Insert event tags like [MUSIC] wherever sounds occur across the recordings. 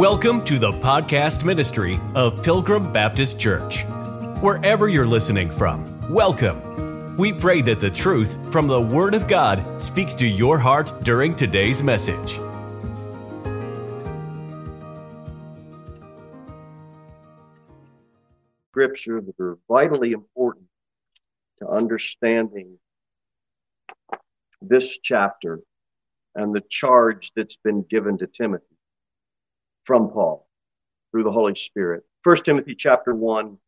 Welcome to the podcast ministry of Pilgrim Baptist Church. Wherever you're listening from, welcome. We pray that the truth from the Word of God speaks to your heart during today's message. Scripture that are vitally important to understanding this chapter and the charge that's been given to Timothy from Paul through the Holy Spirit. 1 Timothy chapter 1,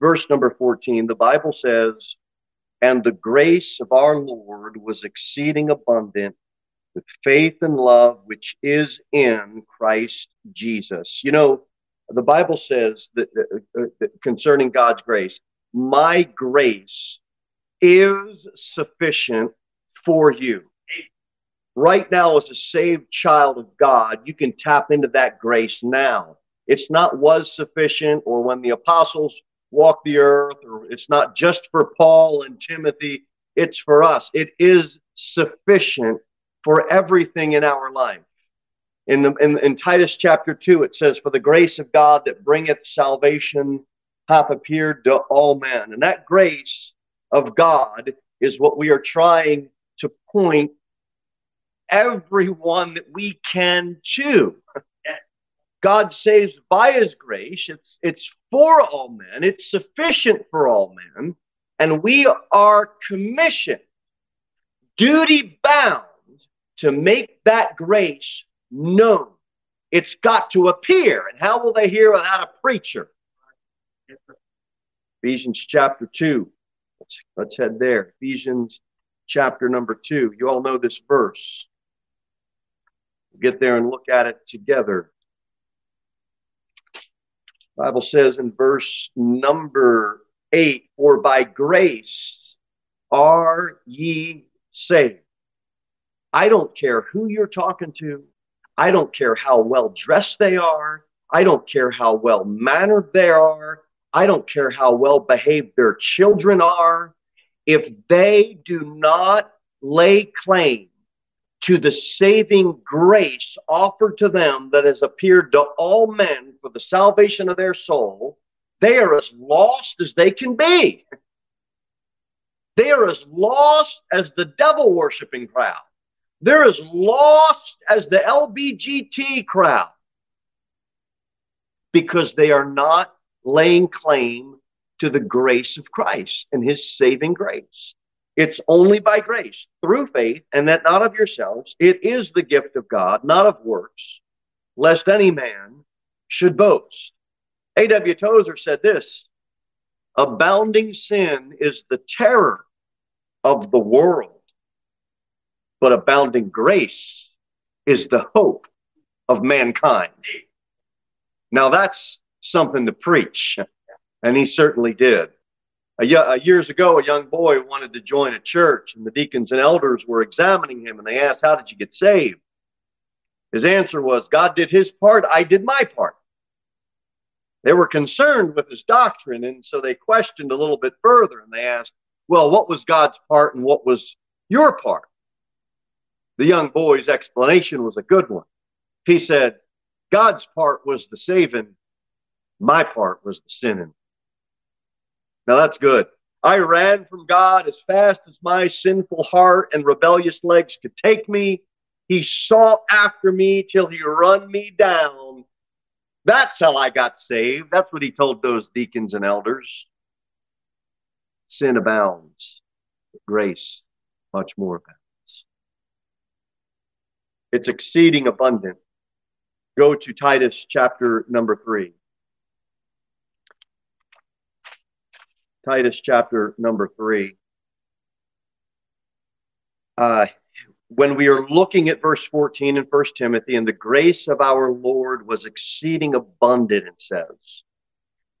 verse number 14, the Bible says, And the grace of our Lord was exceeding abundant with faith and love which is in Christ Jesus. You know, the Bible says that, uh, that concerning God's grace, my grace is sufficient for you right now as a saved child of God, you can tap into that grace now. It's not was sufficient or when the apostles walked the earth, or it's not just for Paul and Timothy, it's for us. It is sufficient for everything in our life. In, the, in, in Titus chapter 2, it says, For the grace of God that bringeth salvation hath appeared to all men. And that grace of God is what we are trying to point everyone that we can to. God saves by his grace. It's, it's for all men. It's sufficient for all men. And we are commissioned, duty bound to make that grace known. It's got to appear. And how will they hear without a preacher? Ephesians chapter 2. Let's, let's head there. Ephesians chapter number 2. You all know this verse get there and look at it together. Bible says in verse number 8, for by grace are ye saved. I don't care who you're talking to. I don't care how well dressed they are. I don't care how well mannered they are. I don't care how well behaved their children are. If they do not lay claim to the saving grace offered to them that has appeared to all men for the salvation of their soul, they are as lost as they can be. They are as lost as the devil worshiping crowd. They're as lost as the LBGT crowd because they are not laying claim to the grace of Christ and his saving grace. It's only by grace, through faith, and that not of yourselves. It is the gift of God, not of works, lest any man should boast. A.W. Tozer said this Abounding sin is the terror of the world, but abounding grace is the hope of mankind. Now that's something to preach, and he certainly did a, years ago, a young boy wanted to join a church, and the deacons and elders were examining him, and they asked, How did you get saved? His answer was, God did his part, I did my part. They were concerned with his doctrine, and so they questioned a little bit further, and they asked, Well, what was God's part and what was your part? The young boy's explanation was a good one. He said, God's part was the saving, my part was the sinning. Now that's good. I ran from God as fast as my sinful heart and rebellious legs could take me. He sought after me till he run me down. That's how I got saved. That's what he told those deacons and elders. Sin abounds, but grace much more abounds. It's exceeding abundant. Go to Titus chapter number three. Titus chapter number three. Uh, when we are looking at verse 14 in First Timothy, and the grace of our Lord was exceeding abundant, it says.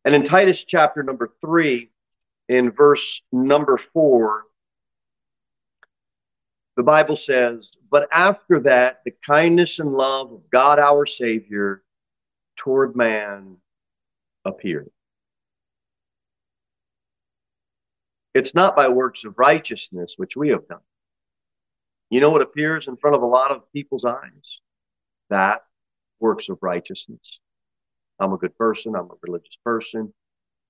And in Titus chapter number three, in verse number four, the Bible says, But after that, the kindness and love of God our Savior toward man appeared. It's not by works of righteousness which we have done. You know what appears in front of a lot of people's eyes? That works of righteousness. I'm a good person. I'm a religious person.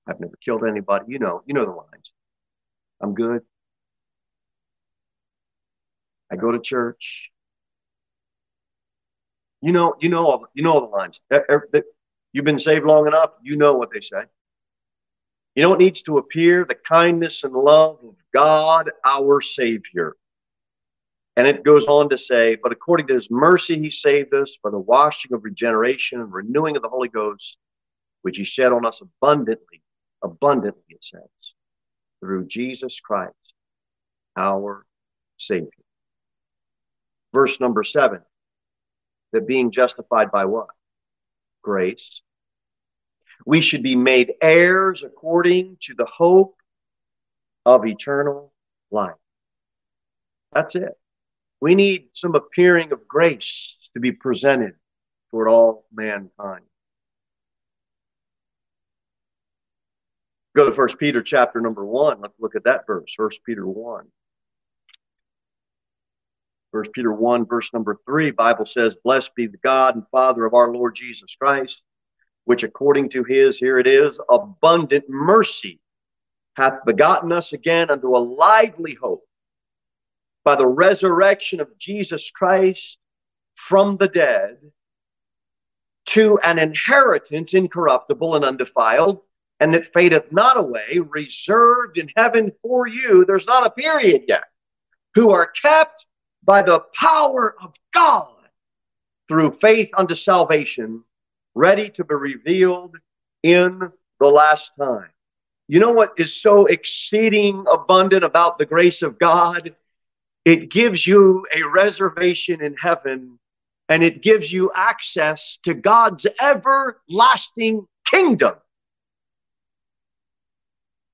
I've never killed anybody. You know, you know the lines. I'm good. I go to church. You know, you know all you know all the lines. You've been saved long enough. You know what they say. You know what needs to appear? The kindness and love of God, our Savior. And it goes on to say, but according to his mercy, he saved us by the washing of regeneration and renewing of the Holy Ghost, which he shed on us abundantly, abundantly, it says, through Jesus Christ, our Savior. Verse number seven, that being justified by what? Grace. We should be made heirs according to the hope of eternal life. That's it. We need some appearing of grace to be presented toward all mankind. Go to First Peter chapter number one. Let's look at that verse. First Peter one. First Peter 1, verse number 3, Bible says, Blessed be the God and Father of our Lord Jesus Christ, which according to his, here it is, abundant mercy hath begotten us again unto a lively hope by the resurrection of Jesus Christ from the dead to an inheritance incorruptible and undefiled, and that fadeth not away, reserved in heaven for you. There's not a period yet. Who are kept by the power of God through faith unto salvation, ready to be revealed in the last time. You know what is so exceeding abundant about the grace of God? It gives you a reservation in heaven and it gives you access to God's everlasting kingdom.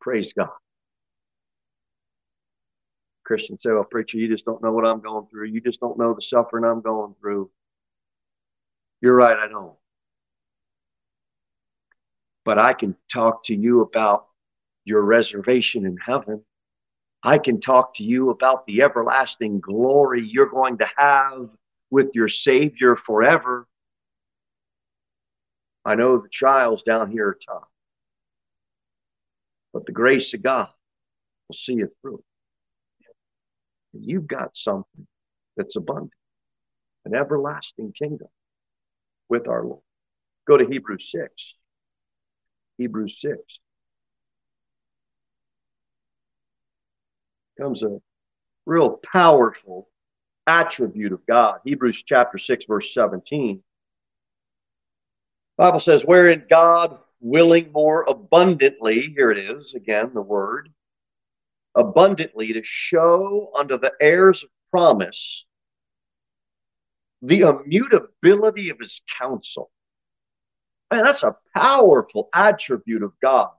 Praise God. Christians say, well, preacher, you just don't know what I'm going through. You just don't know the suffering I'm going through. You're right, I don't. But I can talk to you about your reservation in heaven. I can talk to you about the everlasting glory you're going to have with your Savior forever. I know the trials down here are tough, but the grace of God will see you through. You've got something that's abundant, an everlasting kingdom with our Lord. Go to Hebrews 6. Hebrews 6. comes a real powerful attribute of God. Hebrews chapter 6, verse 17. Bible says, wherein God willing more abundantly, here it is again, the word, abundantly to show unto the heirs of promise the immutability of his counsel. Man, that's a powerful attribute of God.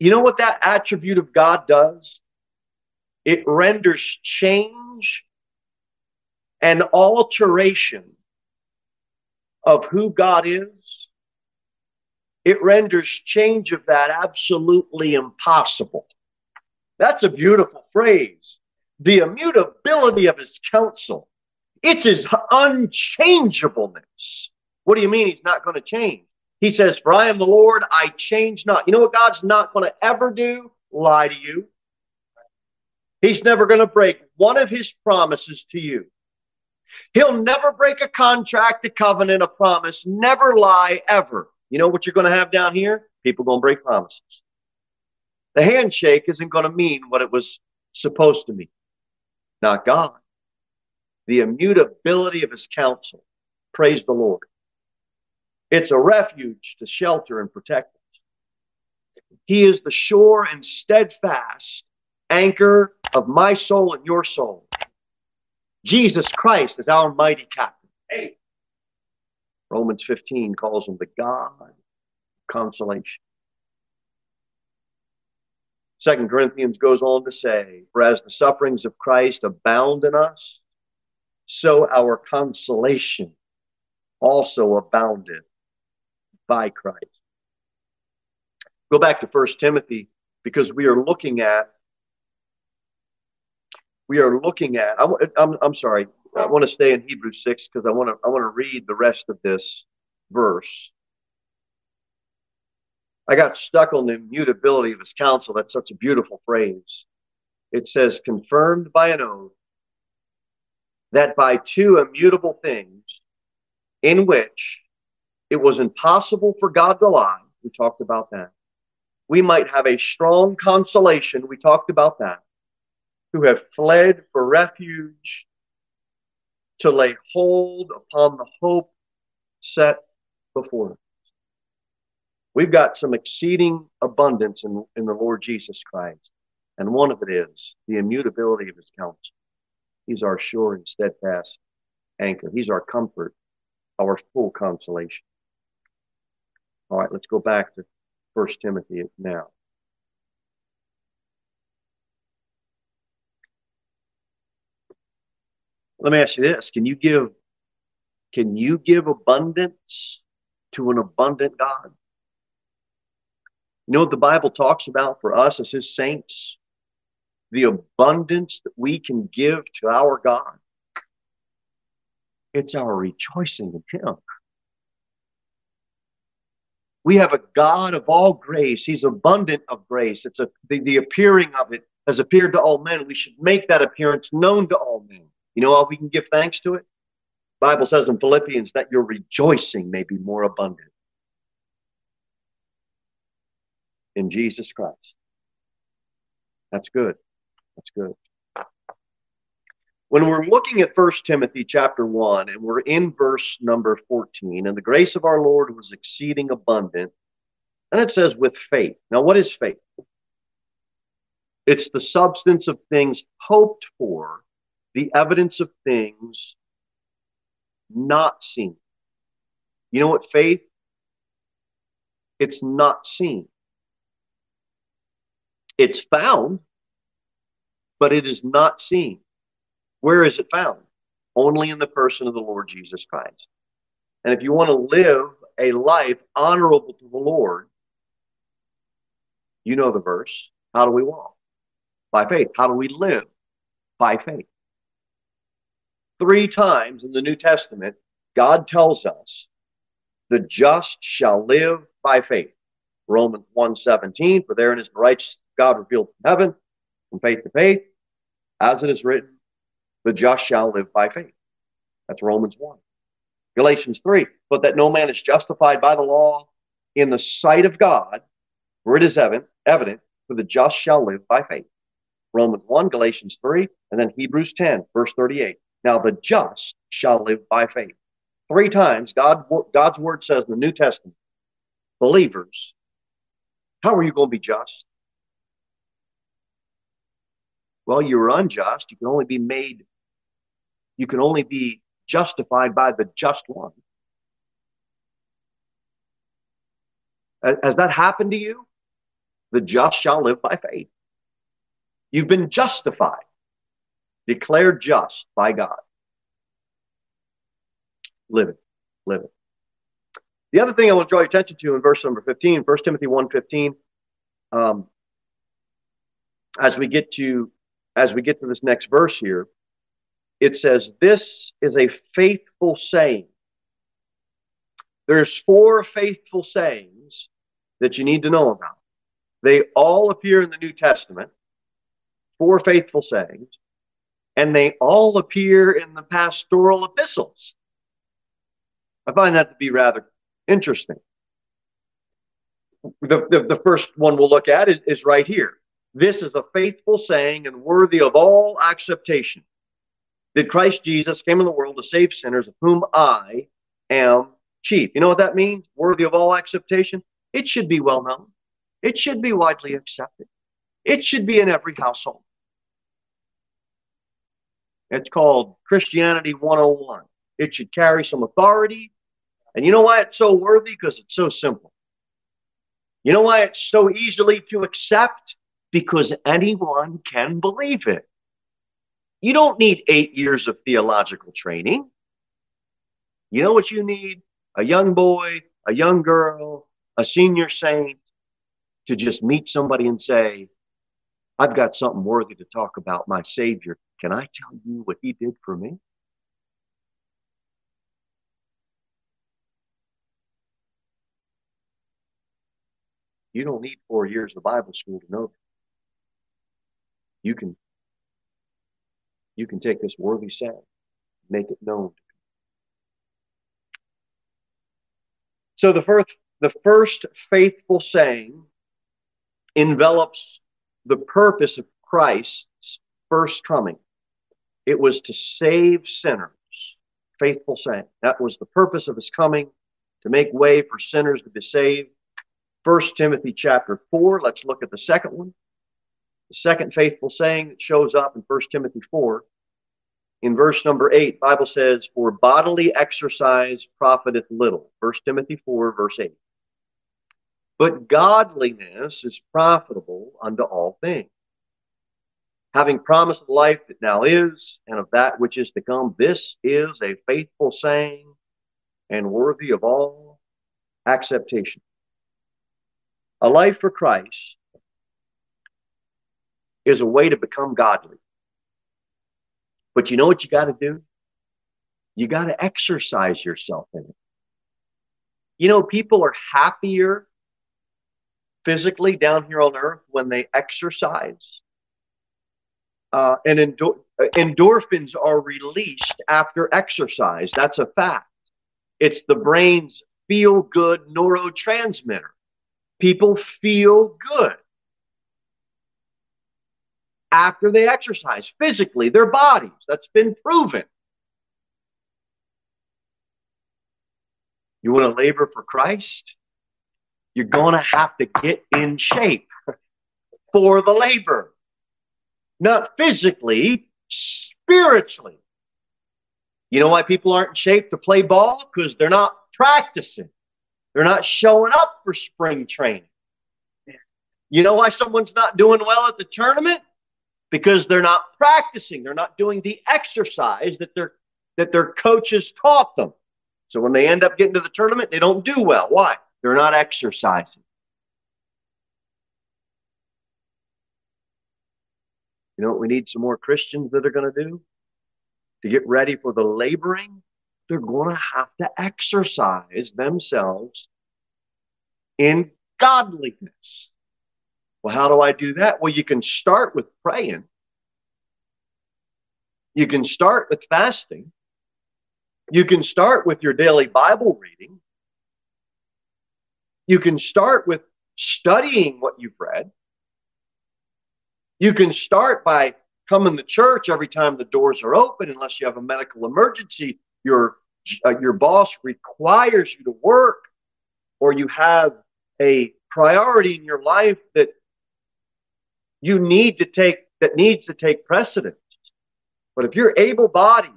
You know what that attribute of God does? It renders change and alteration of who God is. It renders change of that absolutely impossible. That's a beautiful phrase. The immutability of his counsel. It's his unchangeableness. What do you mean he's not going to change? He says, For I am the Lord, I change not. You know what God's not going to ever do? Lie to you. He's never going to break one of his promises to you. He'll never break a contract, a covenant, a promise, never lie ever. You know what you're going to have down here? People going to break promises. The handshake isn't going to mean what it was supposed to mean. Not God. The immutability of his counsel. Praise the Lord. It's a refuge to shelter and protect us. He is the sure and steadfast anchor of my soul and your soul. Jesus Christ is our mighty captain. Hey. Romans 15 calls him the God of consolation. Second Corinthians goes on to say, For as the sufferings of Christ abound in us, so our consolation also abounded by Christ. Go back to First Timothy because we are looking at we are looking at I'm, I'm, I'm sorry I want to stay in Hebrews 6 because I want to I want to read the rest of this verse. I got stuck on the immutability of his counsel. That's such a beautiful phrase. It says, confirmed by an oath, that by two immutable things, in which it was impossible for God to lie, we talked about that, we might have a strong consolation, we talked about that, who have fled for refuge to lay hold upon the hope set before us. We've got some exceeding abundance in, in the Lord Jesus Christ. And one of it is the immutability of his counsel. He's our sure and steadfast anchor. He's our comfort, our full consolation. All right, let's go back to First Timothy now. Let me ask you this. Can you give can you give abundance to an abundant God? You know what the Bible talks about for us as his saints? The abundance that we can give to our God. It's our rejoicing in him. We have a God of all grace. He's abundant of grace. It's a the, the appearing of it has appeared to all men. We should make that appearance known to all men. You know how we can give thanks to it? The Bible says in Philippians that your rejoicing may be more abundant in Jesus Christ. That's good. That's good. When we're looking at First Timothy chapter 1 and we're in verse number 14, and the grace of our Lord was exceeding abundant, and it says with faith. Now, what is faith? It's the substance of things hoped for the evidence of things not seen. You know what faith? It's not seen. It's found, but it is not seen. Where is it found? Only in the person of the Lord Jesus Christ. And if you want to live a life honorable to the Lord, you know the verse. How do we walk? By faith. How do we live? By faith. Three times in the New Testament, God tells us the just shall live by faith. Romans 1:17, for therein is the righteousness of God revealed from heaven, from faith to faith, as it is written, the just shall live by faith. That's Romans 1. Galatians 3, but that no man is justified by the law in the sight of God, for it is evident, evident, for the just shall live by faith. Romans 1, Galatians 3, and then Hebrews 10, verse 38. Now the just shall live by faith. Three times God, God's word says in the New Testament, believers, how are you going to be just? Well, you're unjust. You can only be made, you can only be justified by the just one. Has that happened to you? The just shall live by faith. You've been justified declared just by God. Live it. Live it. The other thing I want to draw your attention to in verse number 15, 1 Timothy 1.15, um, as we get to as we get to this next verse here, it says, This is a faithful saying. There's four faithful sayings that you need to know about. They all appear in the New Testament. Four faithful sayings and they all appear in the pastoral epistles. I find that to be rather interesting. The, the, the first one we'll look at is, is right here. This is a faithful saying and worthy of all acceptation that Christ Jesus came in the world to save sinners, of whom I am chief. You know what that means? Worthy of all acceptation? It should be well known. It should be widely accepted. It should be in every household. It's called Christianity 101. It should carry some authority. And you know why it's so worthy? Because it's so simple. You know why it's so easily to accept? because anyone can believe it. You don't need eight years of theological training. You know what you need? A young boy, a young girl, a senior saint to just meet somebody and say, I've got something worthy to talk about my Savior. Can I tell you what he did for me? You don't need four years of Bible school to know that. You can you can take this worthy saying, make it known. So the first the first faithful saying envelops the purpose of Christ's first coming. It was to save sinners. Faithful saying. That was the purpose of his coming, to make way for sinners to be saved. First Timothy chapter 4, let's look at the second one. The second faithful saying that shows up in First Timothy 4. In verse number 8, Bible says, For bodily exercise profiteth little. First Timothy 4, verse 8. But godliness is profitable unto all things. Having promised the life that now is, and of that which is to come, this is a faithful saying and worthy of all acceptation. A life for Christ is a way to become godly. But you know what you got to do? You got to exercise yourself in it. You know, people are happier physically down here on earth when they exercise. Uh, and endor- endorphins are released after exercise. That's a fact. It's the brain's feel good neurotransmitter. People feel good after they exercise physically, their bodies. That's been proven. You want to labor for Christ? You're going to have to get in shape for the labor. Not physically, spiritually. You know why people aren't in shape to play ball? Because they're not practicing. They're not showing up for spring training. You know why someone's not doing well at the tournament? Because they're not practicing. They're not doing the exercise that their that their coaches taught them. So when they end up getting to the tournament, they don't do well. Why? They're not exercising. You know what we need some more Christians that are going to do? To get ready for the laboring, they're going to have to exercise themselves in godliness. Well, how do I do that? Well, you can start with praying. You can start with fasting. You can start with your daily Bible reading. You can start with studying what you've read. You can start by coming to church every time the doors are open, unless you have a medical emergency. Your uh, your boss requires you to work, or you have a priority in your life that you need to take that needs to take precedence. But if you're able-bodied,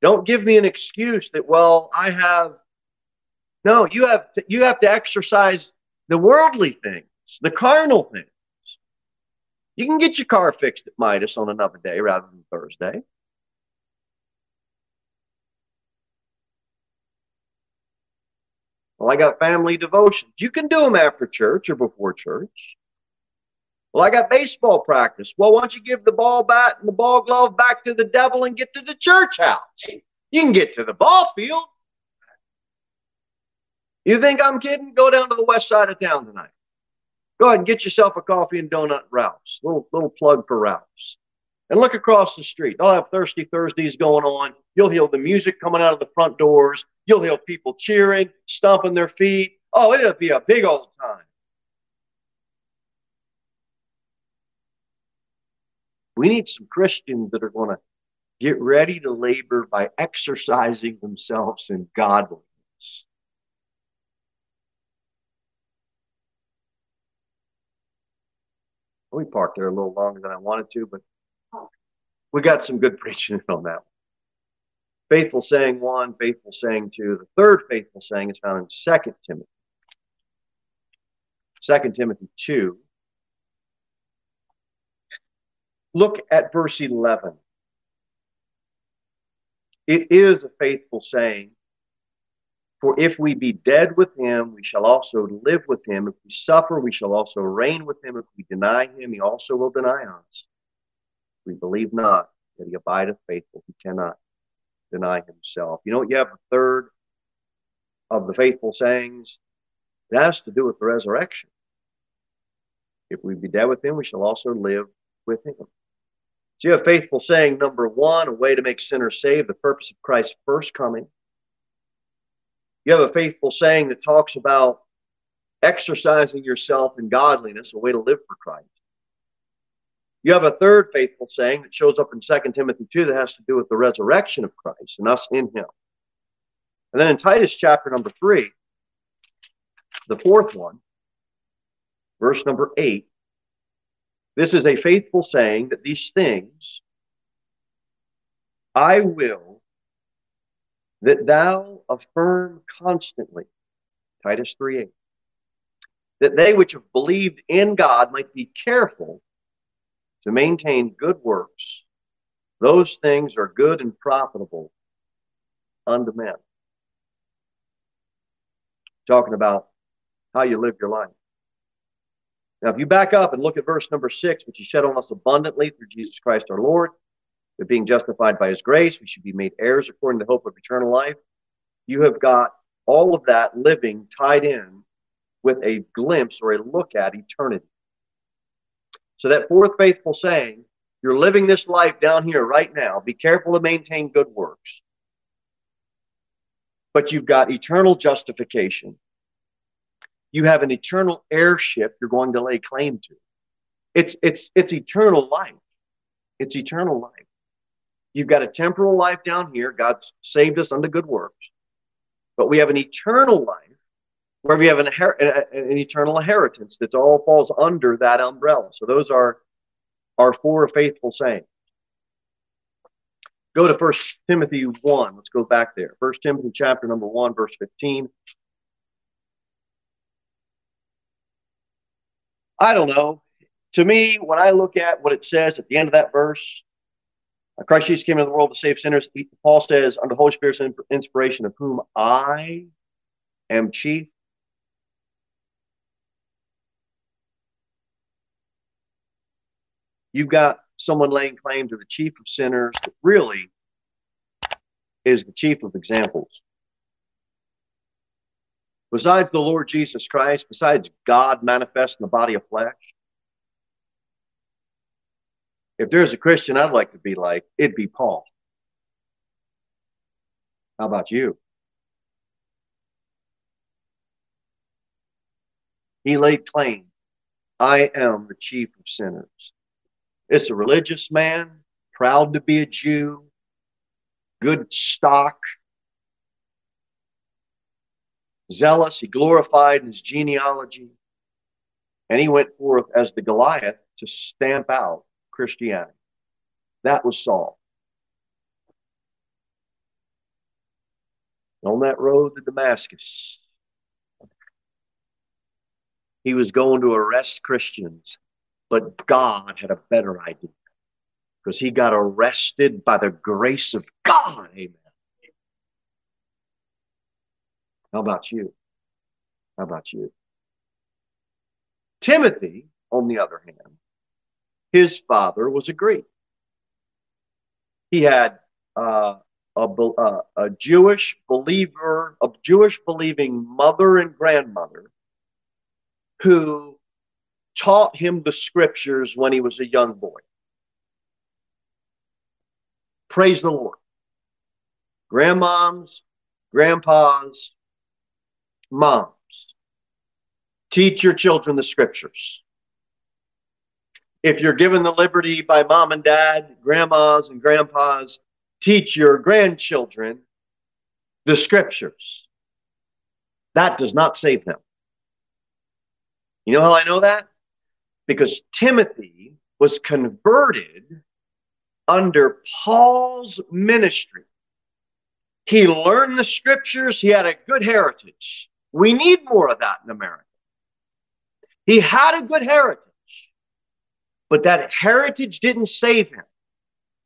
don't give me an excuse that well I have no, you have to, you have to exercise the worldly things, the carnal things. You can get your car fixed at Midas on another day rather than Thursday. Well, I got family devotions. You can do them after church or before church. Well, I got baseball practice. Well, why don't you give the ball bat and the ball glove back to the devil and get to the church house? You can get to the ball field. You think I'm kidding? Go down to the west side of town tonight. Go ahead and get yourself a coffee and donut Ralph's. Little little plug for Ralph's. And look across the street. They'll have Thirsty Thursdays going on. You'll hear the music coming out of the front doors. You'll hear people cheering, stomping their feet. Oh, it'll be a big old time. We need some Christians that are going to get ready to labor by exercising themselves in godliness. We parked there a little longer than I wanted to, but we got some good [LAUGHS] preaching on that one. Faithful saying one, faithful saying two. The third faithful saying is found in Second Timothy. Second Timothy 2. Look at verse 11. It is a faithful saying for if we be dead with him, we shall also live with him. If we suffer, we shall also reign with him. If we deny him, he also will deny us. If We believe not that he abideth faithful. He cannot deny himself. You know? You have a third of the faithful sayings. It has to do with the resurrection. If we be dead with him, we shall also live with him. So you have faithful saying number one, a way to make sinners saved, the purpose of Christ's first coming. You have a faithful saying that talks about exercising yourself in godliness, a way to live for Christ. You have a third faithful saying that shows up in 2 Timothy 2 that has to do with the resurrection of Christ and us in him. And then in Titus chapter number 3, the fourth one, verse number 8, this is a faithful saying that these things I will that thou affirm constantly. Titus 3 8. That they which have believed in God might be careful to maintain good works. Those things are good and profitable unto men. Talking about how you live your life. Now, if you back up and look at verse number six, which he shed on us abundantly through Jesus Christ our Lord, that being justified by his grace, we should be made heirs according to the hope of eternal life. You have got all of that living tied in with a glimpse or a look at eternity. So that fourth faithful saying, you're living this life down here right now. Be careful to maintain good works. But you've got eternal justification you have an eternal heirship you're going to lay claim to. It's it's it's eternal life. It's eternal life. You've got a temporal life down here. God's saved us unto good works. But we have an eternal life where we have an, an eternal inheritance that all falls under that umbrella. So those are our four faithful sayings. Go to First Timothy 1. Let's go back there. First Timothy chapter number 1, verse 15. I don't know. To me, when I look at what it says at the end of that verse, Christ Jesus came into the world to save sinners. Paul says, under the Holy Spirit's inspiration, of whom I am chief. You've got someone laying claim to the chief of sinners that really is the chief of examples besides the Lord Jesus Christ, besides God manifest in the body of flesh, if there's a Christian I'd like to be like, it'd be Paul. How about you? He laid claim, I am the chief of sinners. It's a religious man, proud to be a Jew, good stock, zealous, he glorified in his genealogy, and he went forth as the Goliath to stamp out Christianity. That was Saul. On that road to Damascus, he was going to arrest Christians, but God had a better idea because he got arrested by the grace of God. Amen. How about you? How about you? Timothy, on the other hand, his father was a Greek. He had uh, a, uh, a Jewish believer, a Jewish believing mother and grandmother who taught him the scriptures when he was a young boy. Praise the Lord. Grandmoms, grandpas, moms, teach your children the scriptures. If you're given the liberty by mom and dad, grandmas and grandpas, teach your grandchildren the scriptures. That does not save them. You know how I know that? Because Timothy was converted under Paul's ministry. He learned the scriptures, he had a good heritage. We need more of that in America. He had a good heritage, but that heritage didn't save him.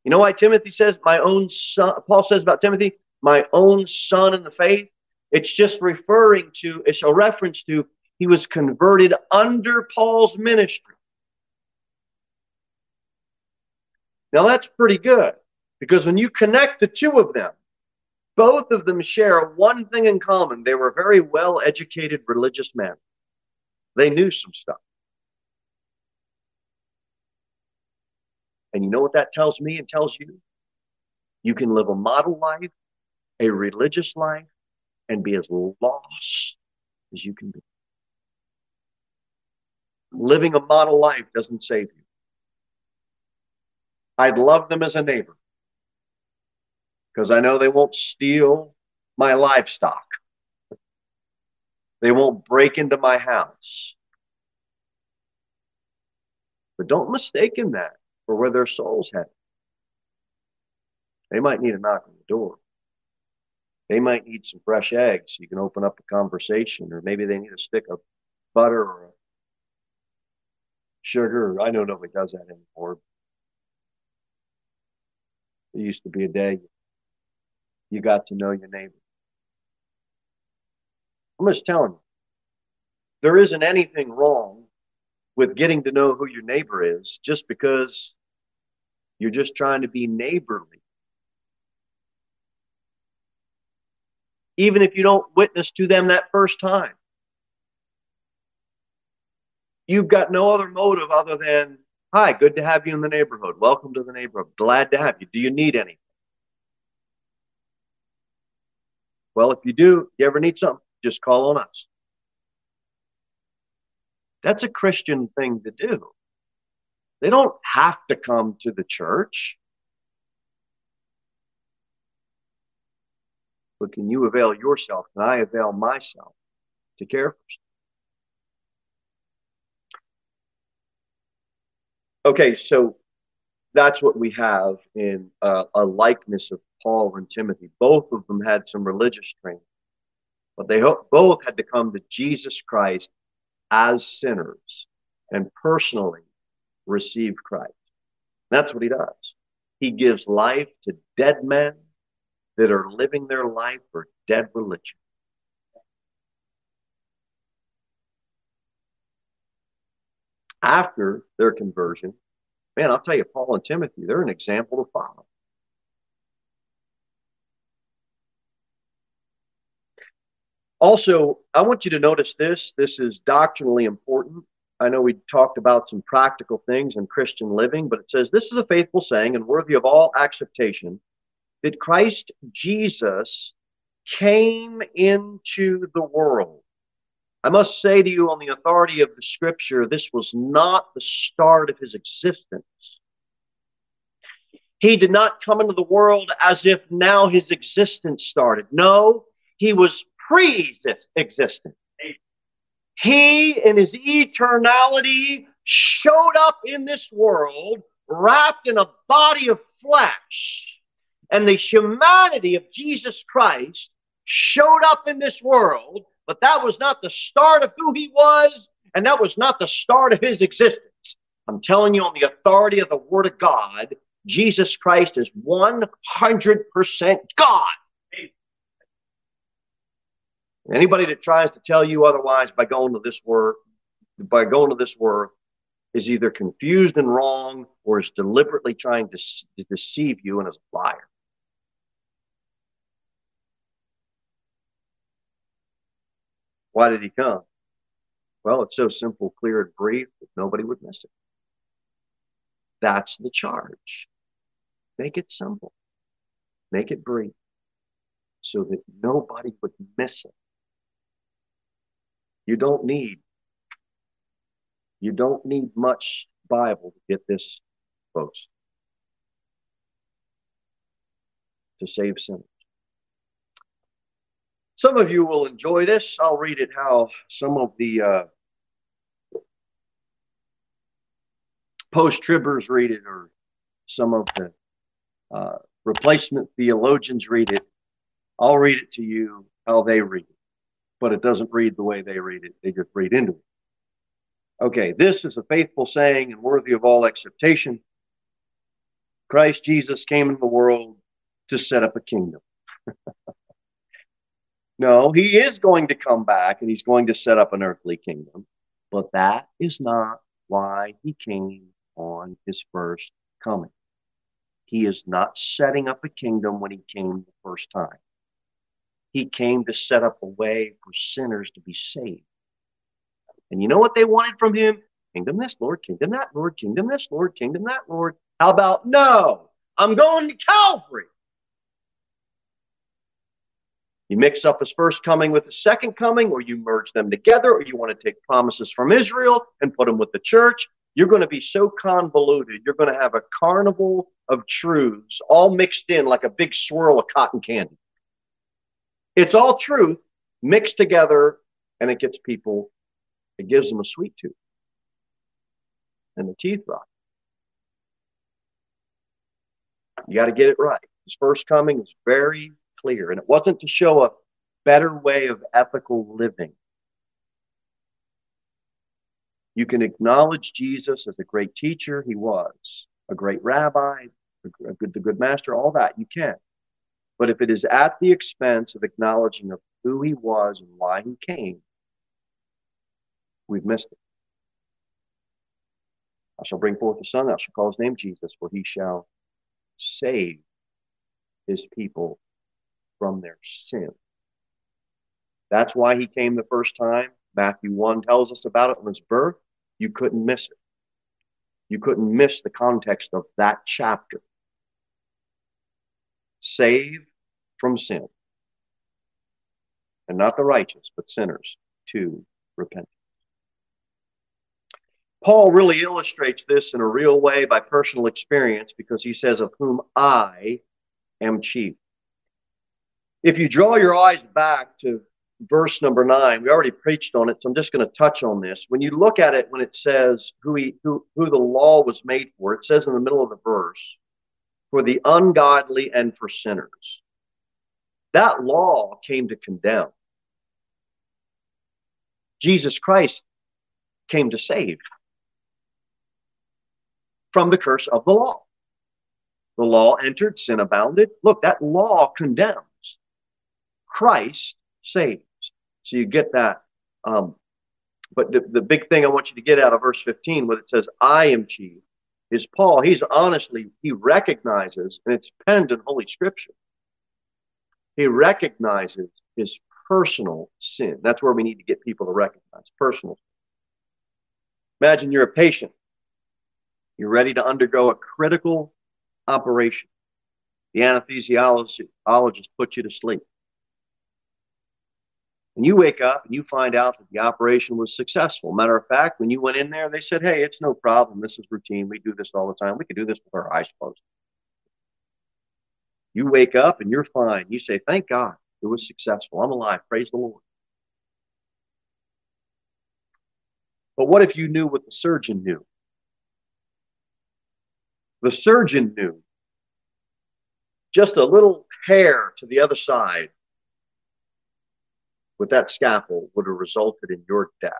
You know why Timothy says, my own son, Paul says about Timothy, my own son in the faith? It's just referring to, it's a reference to he was converted under Paul's ministry. Now that's pretty good because when you connect the two of them, both of them share one thing in common. They were very well educated religious men. They knew some stuff. And you know what that tells me and tells you? You can live a model life, a religious life, and be as lost as you can be. Living a model life doesn't save you. I'd love them as a neighbor because I know they won't steal my livestock. They won't break into my house. But don't mistake in that for where their soul's headed. They might need a knock on the door. They might need some fresh eggs. You can open up a conversation, or maybe they need a stick of butter or sugar. I know nobody does that anymore. It used to be a day you got to know your neighbor. I'm just telling you, there isn't anything wrong with getting to know who your neighbor is just because you're just trying to be neighborly. Even if you don't witness to them that first time, you've got no other motive other than, hi, good to have you in the neighborhood. Welcome to the neighborhood. Glad to have you. Do you need anything? Well, if you do, you ever need something, just call on us. That's a Christian thing to do. They don't have to come to the church. But can you avail yourself? Can I avail myself to care for you? Okay, so that's what we have in uh, a likeness of Paul and Timothy. Both of them had some religious training, but they both had to come to Jesus Christ as sinners and personally receive Christ. That's what he does. He gives life to dead men that are living their life for dead religion. After their conversion, man, I'll tell you, Paul and Timothy, they're an example to follow. Also, I want you to notice this. This is doctrinally important. I know we talked about some practical things in Christian living, but it says this is a faithful saying and worthy of all acceptation that Christ Jesus came into the world. I must say to you, on the authority of the scripture, this was not the start of his existence. He did not come into the world as if now his existence started. No, he was pre-existent. He, in his eternality, showed up in this world wrapped in a body of flesh. And the humanity of Jesus Christ showed up in this world, but that was not the start of who he was, and that was not the start of his existence. I'm telling you, on the authority of the Word of God, Jesus Christ is 100% God. Anybody that tries to tell you otherwise by going to this word, by going to this word, is either confused and wrong or is deliberately trying to, to deceive you and is a liar. Why did he come? Well, it's so simple, clear, and brief that nobody would miss it. That's the charge. Make it simple. Make it brief so that nobody would miss it. You don't need you don't need much Bible to get this, folks. To save sinners. Some of you will enjoy this. I'll read it how some of the uh, post tribbers read it, or some of the uh, replacement theologians read it. I'll read it to you how they read it but it doesn't read the way they read it. They just read into it. Okay, this is a faithful saying and worthy of all acceptation. Christ Jesus came into the world to set up a kingdom. [LAUGHS] no, he is going to come back and he's going to set up an earthly kingdom, but that is not why he came on his first coming. He is not setting up a kingdom when he came the first time. He came to set up a way for sinners to be saved. And you know what they wanted from him? Kingdom this, Lord, kingdom that, Lord, kingdom this, Lord, kingdom that, Lord. How about no? I'm going to Calvary. You mix up his first coming with his second coming, or you merge them together, or you want to take promises from Israel and put them with the church. You're going to be so convoluted. You're going to have a carnival of truths all mixed in like a big swirl of cotton candy. It's all truth mixed together, and it gets people, it gives them a sweet tooth and the teeth rot. You got to get it right. His first coming is very clear, and it wasn't to show a better way of ethical living. You can acknowledge Jesus as a great teacher, he was, a great rabbi, a good, the good master, all that, you can. But if it is at the expense of acknowledging of who he was and why he came, we've missed it. I shall bring forth a son, I shall call his name Jesus, for he shall save his people from their sin. That's why he came the first time. Matthew 1 tells us about it on his birth. You couldn't miss it. You couldn't miss the context of that chapter. Save from sin. And not the righteous, but sinners to repentance. Paul really illustrates this in a real way by personal experience because he says, Of whom I am chief. If you draw your eyes back to verse number nine, we already preached on it, so I'm just going to touch on this. When you look at it, when it says who, he, who, who the law was made for, it says in the middle of the verse, for the ungodly and for sinners. That law came to condemn. Jesus Christ came to save from the curse of the law. The law entered, sin abounded. Look, that law condemns. Christ saves. So you get that. Um, but the, the big thing I want you to get out of verse 15, when it says, I am chief, is Paul. He's honestly, he recognizes, and it's penned in Holy Scripture, he recognizes his personal sin. That's where we need to get people to recognize personal Imagine you're a patient you're ready to undergo a critical operation. The anesthesiologist puts you to sleep. And you wake up and you find out that the operation was successful. Matter of fact, when you went in there, they said, hey, it's no problem. This is routine. We do this all the time. We can do this with our eyes closed. You wake up and you're fine. You say, thank God it was successful. I'm alive. Praise the Lord. But what if you knew what the surgeon knew? The surgeon knew just a little hair to the other side with that scalpel would have resulted in your death.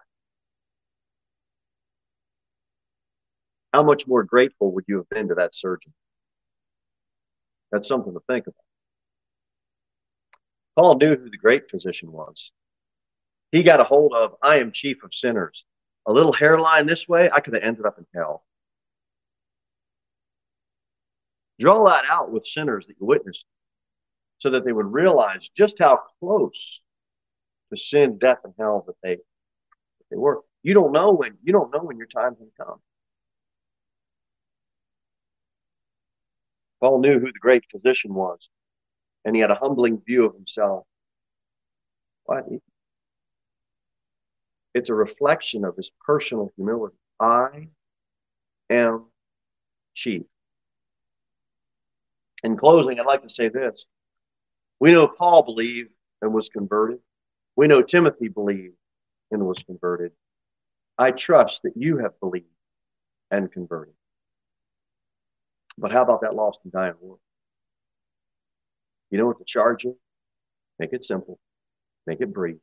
How much more grateful would you have been to that surgeon? That's something to think about. Paul knew who the great physician was. He got a hold of, I am chief of sinners. A little hairline this way, I could have ended up in hell. Draw that out with sinners that you witnessed so that they would realize just how close to sin, death, and hell that they, that they were. You don't know when you don't know when your time can come. Paul knew who the great physician was, and he had a humbling view of himself. What? It's a reflection of his personal humility. I am chief. In closing, I'd like to say this. We know Paul believed and was converted. We know Timothy believed and was converted. I trust that you have believed and converted. But how about that lost and dying world? You know what the charge is? Make it simple. Make it brief.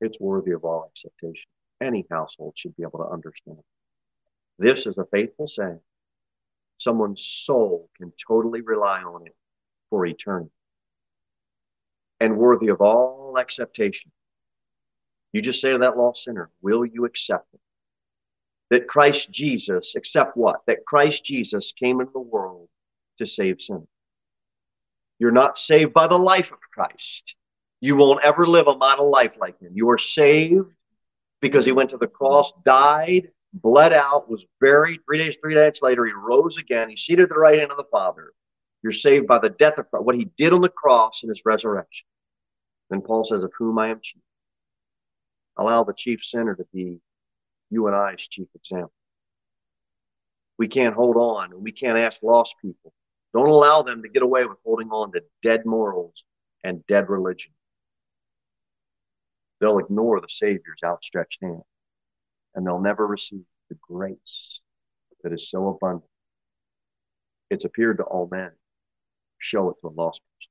It's worthy of all acceptation. Any household should be able to understand. This is a faithful saying someone's soul can totally rely on it for eternity and worthy of all acceptation. You just say to that lost sinner, Will you accept it? That Christ Jesus, except what? That Christ Jesus came into the world to save sinners. You're not saved by the life of Christ. You won't ever live a model life like him. You are saved because he went to the cross, died, bled out, was buried. Three days, three days later, he rose again. He seated at the right hand of the Father. You're saved by the death of Christ, what he did on the cross and his resurrection. Then Paul says, Of whom I am chief. Allow the chief sinner to be you and I's chief example. We can't hold on and we can't ask lost people. Don't allow them to get away with holding on to dead morals and dead religion. They'll ignore the Savior's outstretched hand and they'll never receive the grace that is so abundant. It's appeared to all men. Show it to a lost person.